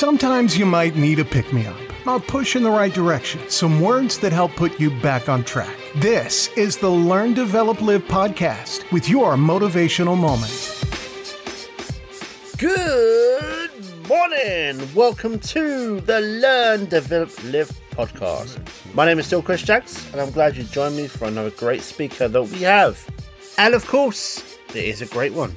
Sometimes you might need a pick me up, a push in the right direction, some words that help put you back on track. This is the Learn, Develop, Live podcast with your motivational moment. Good morning. Welcome to the Learn, Develop, Live podcast. My name is still Chris Jacks, and I'm glad you joined me for another great speaker that we have. And of course, it is a great one.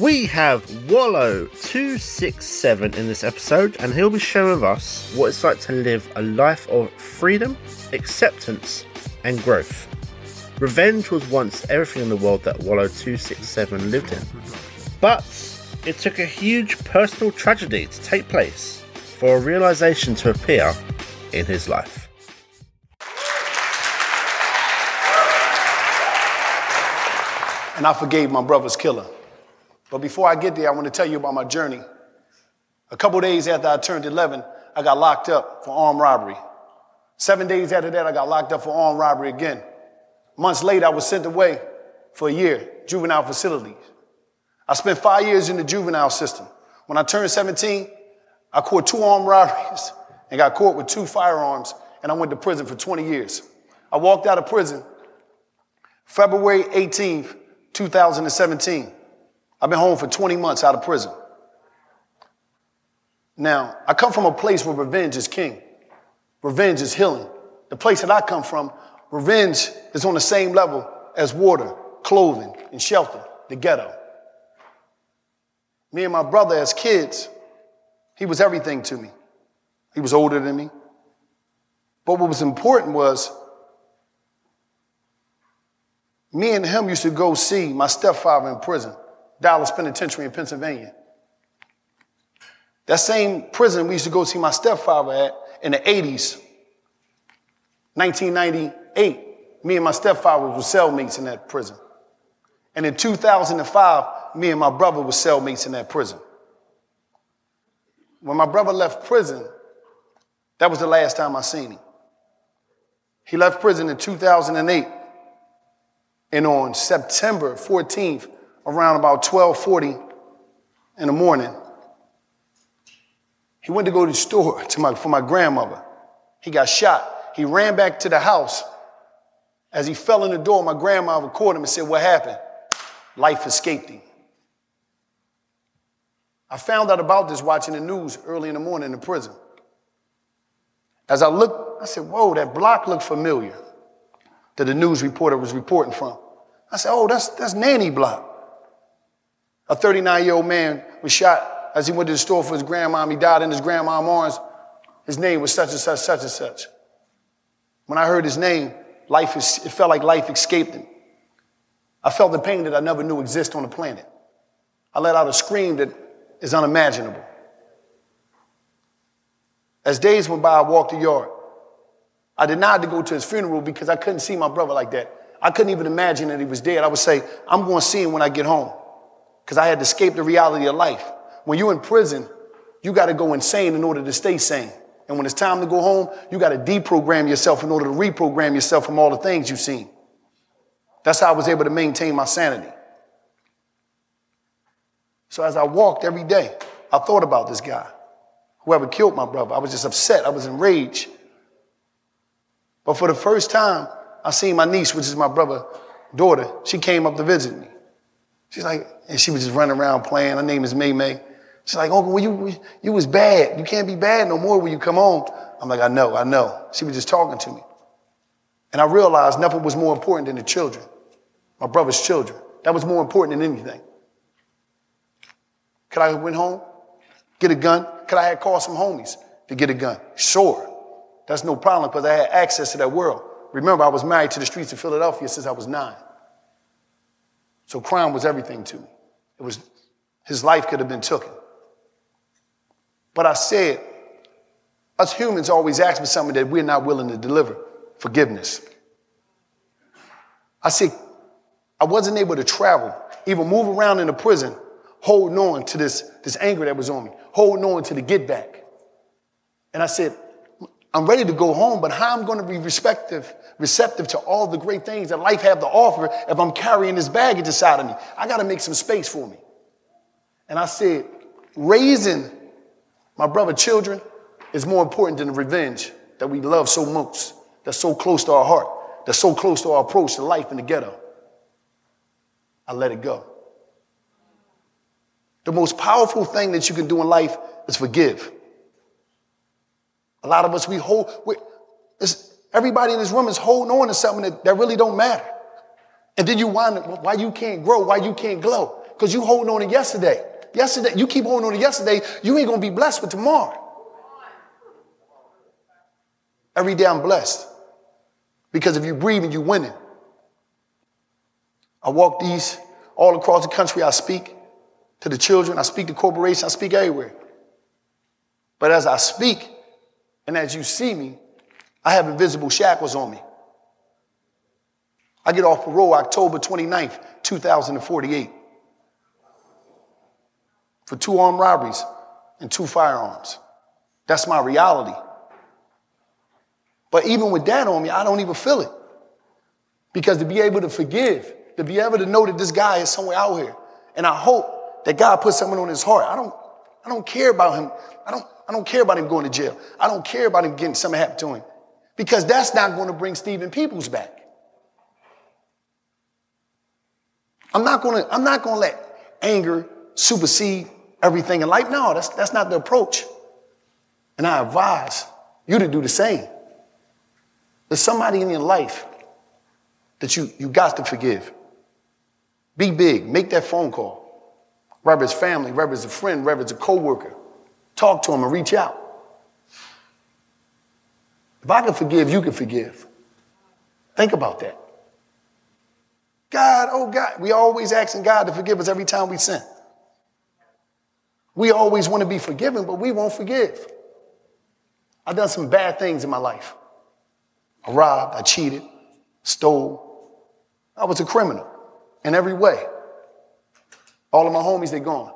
We have Wallo267 in this episode, and he'll be with us what it's like to live a life of freedom, acceptance, and growth. Revenge was once everything in the world that Wallo267 lived in. But it took a huge personal tragedy to take place for a realization to appear in his life. And I forgave my brother's killer. But before I get there, I want to tell you about my journey. A couple days after I turned 11, I got locked up for armed robbery. Seven days after that, I got locked up for armed robbery again. Months later, I was sent away for a year, juvenile facilities. I spent five years in the juvenile system. When I turned 17, I caught two armed robberies and got caught with two firearms, and I went to prison for 20 years. I walked out of prison February 18th, 2017. I've been home for 20 months out of prison. Now, I come from a place where revenge is king. Revenge is healing. The place that I come from, revenge is on the same level as water, clothing, and shelter, the ghetto. Me and my brother, as kids, he was everything to me. He was older than me. But what was important was me and him used to go see my stepfather in prison. Dallas Penitentiary in Pennsylvania. That same prison we used to go see my stepfather at in the 80s, 1998, me and my stepfather were cellmates in that prison. And in 2005, me and my brother were cellmates in that prison. When my brother left prison, that was the last time I seen him. He left prison in 2008. And on September 14th, around about 1240 in the morning. He went to go to the store to my, for my grandmother. He got shot. He ran back to the house. As he fell in the door, my grandmother caught him and said, What happened? Life escaped him. I found out about this watching the news early in the morning in the prison. As I looked, I said, Whoa, that block looked familiar that the news reporter was reporting from. I said, Oh, that's, that's Nanny Block. A 39 year old man was shot as he went to the store for his grandmom. He died in his grandmom's arms. His name was such and such, such and such. When I heard his name, life is, it felt like life escaped him. I felt the pain that I never knew existed on the planet. I let out a scream that is unimaginable. As days went by, I walked the yard. I denied to go to his funeral because I couldn't see my brother like that. I couldn't even imagine that he was dead. I would say, I'm going to see him when I get home because I had to escape the reality of life. When you're in prison, you got to go insane in order to stay sane. And when it's time to go home, you got to deprogram yourself in order to reprogram yourself from all the things you've seen. That's how I was able to maintain my sanity. So as I walked every day, I thought about this guy, whoever killed my brother. I was just upset. I was enraged. But for the first time, I seen my niece, which is my brother's daughter. She came up to visit me. She's like, and she was just running around playing. Her name is May May. She's like, Uncle, well, you, you was bad. You can't be bad no more when you come home. I'm like, I know, I know. She was just talking to me. And I realized nothing was more important than the children, my brother's children. That was more important than anything. Could I have went home, get a gun? Could I have called some homies to get a gun? Sure. That's no problem because I had access to that world. Remember, I was married to the streets of Philadelphia since I was nine. So crime was everything to me. It was, his life could have been taken. But I said, us humans always ask for something that we're not willing to deliver forgiveness. I said, I wasn't able to travel, even move around in the prison, holding on to this, this anger that was on me, holding on to the get back. And I said, I'm ready to go home, but how I'm going to be receptive, receptive to all the great things that life have to offer if I'm carrying this baggage inside of me. I got to make some space for me. And I said, raising My brother, children is more important than the revenge that we love so much, that's so close to our heart, that's so close to our approach to life in the ghetto. I let it go. The most powerful thing that you can do in life is forgive. A lot of us, we hold, we, everybody in this room is holding on to something that, that really don't matter. And then you wonder why you can't grow, why you can't glow. Because you holding on to yesterday. Yesterday, you keep holding on to yesterday, you ain't gonna be blessed with tomorrow. Every day I'm blessed. Because if you breathe and you winning. I walk these all across the country. I speak to the children. I speak to corporations. I speak everywhere. But as I speak, and as you see me, I have invisible shackles on me. I get off parole October 29th, 2048 for two armed robberies and two firearms. That's my reality. But even with that on me, I don't even feel it. Because to be able to forgive, to be able to know that this guy is somewhere out here, and I hope that God put something on his heart. I don't, I don't care about him. I don't, I don't care about him going to jail. I don't care about him getting something happen to him. Because that's not going to bring Stephen Peoples back. I'm not going to, I'm not going to let anger supersede everything in life. No, that's, that's not the approach. And I advise you to do the same. There's somebody in your life that you, you got to forgive. Be big. Make that phone call. It's family, it's a friend, whether it's a coworker. Talk to them and reach out. If I can forgive, you can forgive. Think about that. God, oh God, we always asking God to forgive us every time we sin. We always want to be forgiven, but we won't forgive. I've done some bad things in my life. I robbed, I cheated, stole. I was a criminal in every way. All of my homies, they're gone.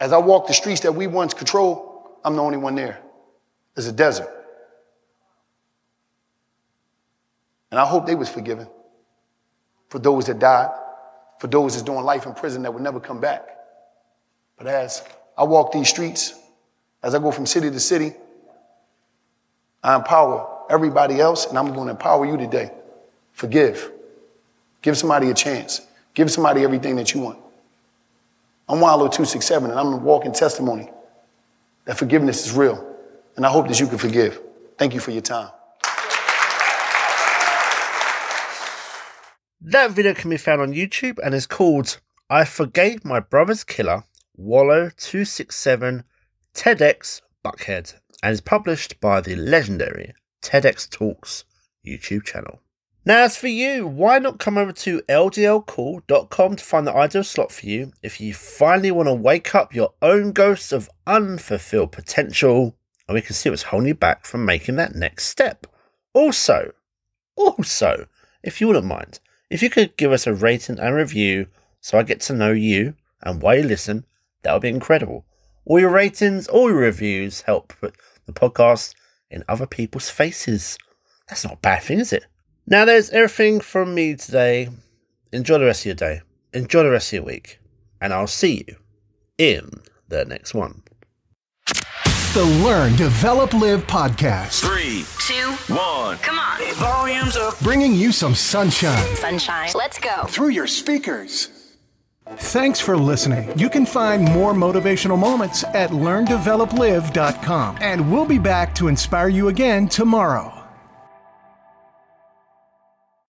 As I walk the streets that we once controlled, I'm the only one there. It's a desert. And I hope they was forgiven for those that died, for those that's doing life in prison that would never come back. But as I walk these streets, as I go from city to city, I empower everybody else, and I'm going to empower you today. Forgive. Give somebody a chance. Give somebody everything that you want. I'm Wallo 267, and I'm a walking testimony that forgiveness is real. And I hope that you can forgive. Thank you for your time. That video can be found on YouTube and is called I Forgave My Brother's Killer Wallo267 TEDx Buckhead and is published by the legendary TEDx Talks YouTube channel. Now, as for you, why not come over to ldlcool.com to find the ideal slot for you if you finally want to wake up your own ghosts of unfulfilled potential and we can see what's holding you back from making that next step. Also, also, if you wouldn't mind, if you could give us a rating and review so I get to know you and why you listen, that would be incredible. All your ratings, all your reviews help put the podcast in other people's faces. That's not a bad thing, is it? Now, there's everything from me today. Enjoy the rest of your day. Enjoy the rest of your week. And I'll see you in the next one. The Learn, Develop, Live podcast. Three, two, one. Come on. Volumes up. Bringing you some sunshine Sunshine. Let's go. through your speakers. Thanks for listening. You can find more motivational moments at learndeveloplive.com. And we'll be back to inspire you again tomorrow.